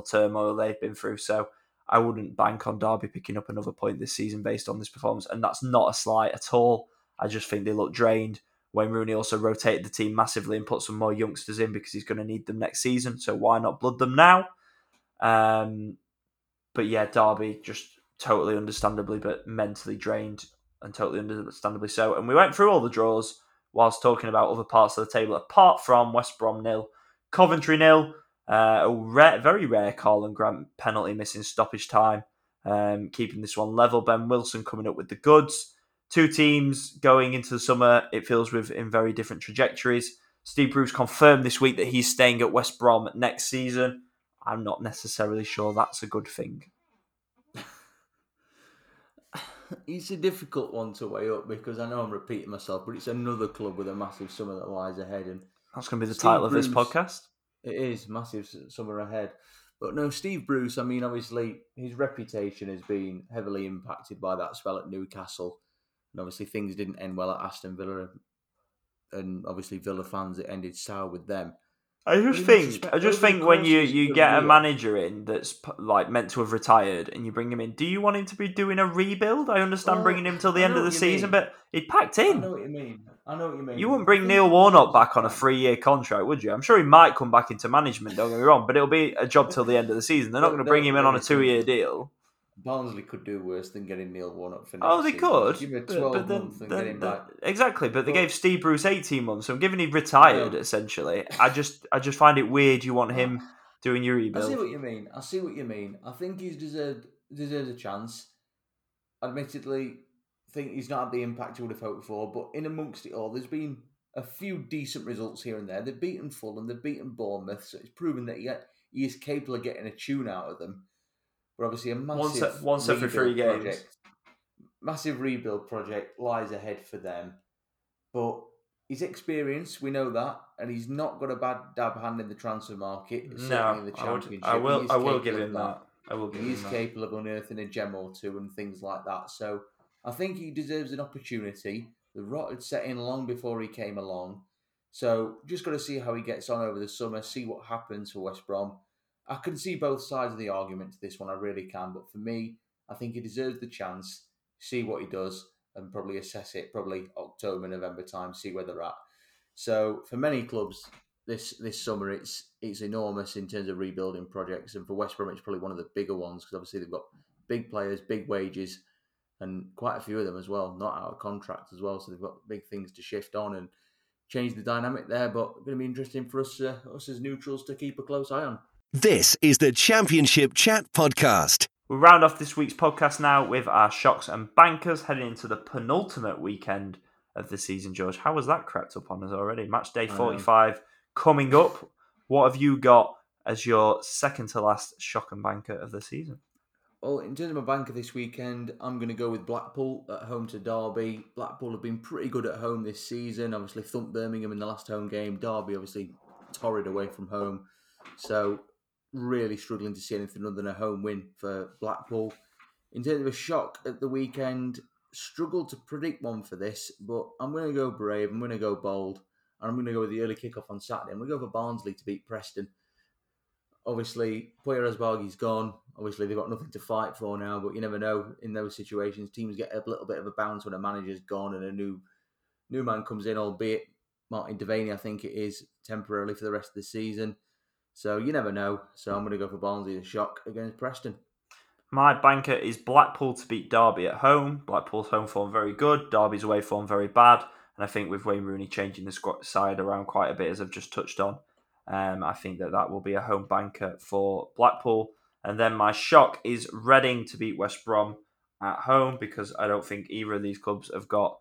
turmoil they've been through. So I wouldn't bank on Derby picking up another point this season based on this performance, and that's not a slight at all. I just think they look drained. Wayne Rooney also rotated the team massively and put some more youngsters in because he's going to need them next season. So why not blood them now? Um, but yeah, Derby just totally understandably, but mentally drained and totally understandably so. And we went through all the draws whilst talking about other parts of the table, apart from West Brom nil, Coventry nil. Uh, a rare, very rare Karlan Grant penalty missing stoppage time, um, keeping this one level. Ben Wilson coming up with the goods. Two teams going into the summer, it feels with in very different trajectories. Steve Bruce confirmed this week that he's staying at West Brom next season. I'm not necessarily sure that's a good thing. [laughs] It's a difficult one to weigh up because I know I'm repeating myself, but it's another club with a massive summer that lies ahead, and That's going to be the Steve title of this podcast. It is massive summer ahead. But no, Steve Bruce. I mean, obviously his reputation has been heavily impacted by that spell at Newcastle, and obviously things didn't end well at Aston Villa, and obviously Villa fans it ended sour with them. I just think, I just think when you you get a manager in that's p- like meant to have retired and you bring him in, do you want him to be doing a rebuild? I understand Well, bringing him till the end of the season, mean. but he packed in. I know what you mean. I know what you mean. You wouldn't bring Neil Warnock back on a three-year contract, would you? I'm sure he might come back into management. Don't get me wrong, but it'll be a job till the end of the season. They're not going to bring him in on a two-year deal. Barnsley could do worse than getting Neil Warnock for next Oh, they season. could, Give him a 12 but then, month and then- get him back. exactly. But they But- gave Steve Bruce 18 months, so given he retired No. essentially, I just I just find it weird. You want [sighs] him doing your rebuild. I see rebuild. what you mean. I see what you mean. I think he's deserved deserves a chance. Admittedly, I think he's not had the impact he would have hoped for, but in amongst it all, there's been a few decent results here and there. They've beaten Fulham, they've beaten Bournemouth, so it's proven that he, he is capable of getting a tune out of them. But obviously, a massive Once once every three rebuild games. project- massive rebuild project lies ahead for them. But his experience, we know that, and he's not got a bad dab hand in the transfer market. certainly No, in the I, would. I will. I will give him that. I will give He is capable of unearthing a gem or two and things like that. So I think he deserves an opportunity. The rot had set in long before he came along. So just got to see how he gets on over the summer, see what happens for West Brom. I can see both sides of the argument to this one, I really can. But for me, I think he deserves the chance, see what he does, and probably assess it probably October, November time, see where they're at. So for many clubs this this summer, it's it's enormous in terms of rebuilding projects, and for West Brom, it's probably one of the bigger ones because obviously they've got big players, big wages, and quite a few of them as well, not out of contract as well. So they've got big things to shift on and change the dynamic there. But it's going to be interesting for us uh, us as neutrals to keep a close eye on. This is the Championship Chat Podcast. We'll round off this week's podcast now with our shocks and bankers heading into the penultimate weekend of the season. George, how was that crept up on us already? Match day know. forty-five coming up. What have you got as your second to last shock and banker of the season? Well, in terms of my banker this weekend, I'm going to go with Blackpool at home to Derby. Blackpool have been pretty good at home this season. Obviously, thumped Birmingham in the last home game. Derby, obviously, torrid away from home. So, really struggling to see anything other than a home win for Blackpool. In terms of a shock at the weekend, struggled to predict one for this, but I'm going to go brave. I'm going to go bold. And I'm going to go with the early kickoff on Saturday. I'm going to go for Barnsley to beat Preston obviously Poya Asbaghi's gone. Obviously they've got nothing to fight for now, but you never know in those situations. Teams get a little bit of a bounce when a manager's gone and a new new man comes in, albeit Martin Devaney, I think it is, temporarily for the rest of the season. So you never know. So I'm going to go for Barnsley shock against Preston. My banker is Blackpool to beat Derby at home. Blackpool's home form very good. Derby's away form very bad. And I think with Wayne Rooney changing the side around quite a bit, as I've just touched on, um, I think that that will be a home banker for Blackpool. And then my shock is Reading to beat West Brom at home because I don't think either of these clubs have got.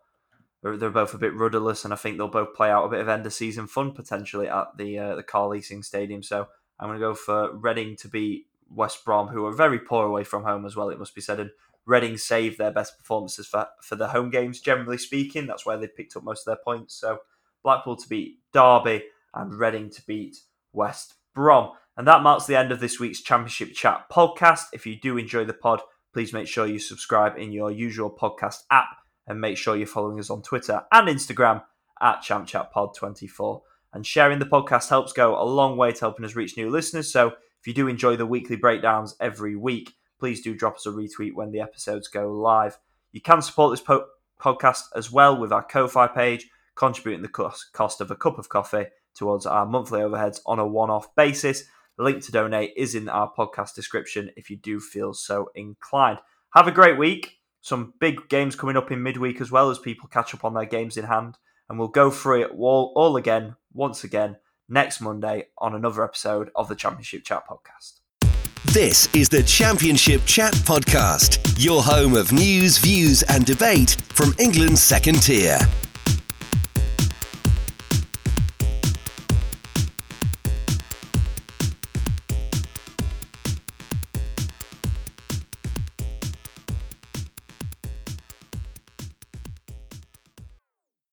They're both a bit rudderless, and I think they'll both play out a bit of end of season fun potentially at the uh, the car leasing stadium. So I'm going to go for Reading to beat West Brom, who are very poor away from home as well. It must be said, and Reading save their best performances for for the home games. Generally speaking, that's where they picked up most of their points. So Blackpool to beat Derby, and Reading to beat West Brom. And that marks the end of this week's Championship Chat podcast. If you do enjoy the pod, please make sure you subscribe in your usual podcast app and make sure you're following us on Twitter and Instagram at ChampChatPod24. And sharing the podcast helps go a long way to helping us reach new listeners. So if you do enjoy the weekly breakdowns every week, please do drop us a retweet when the episodes go live. You can support this po- podcast as well with our Ko-Fi page, contributing the cost, cost of a cup of coffee towards our monthly overheads on a one-off basis. The link to donate is in our podcast description if you do feel so inclined. Have a great week. Some big games coming up in midweek as well as people catch up on their games in hand. And we'll go through it all, all again, once again, next Monday on another episode of the Championship Chat Podcast. This is the Championship Chat Podcast, your home of news, views, and debate from England's second tier.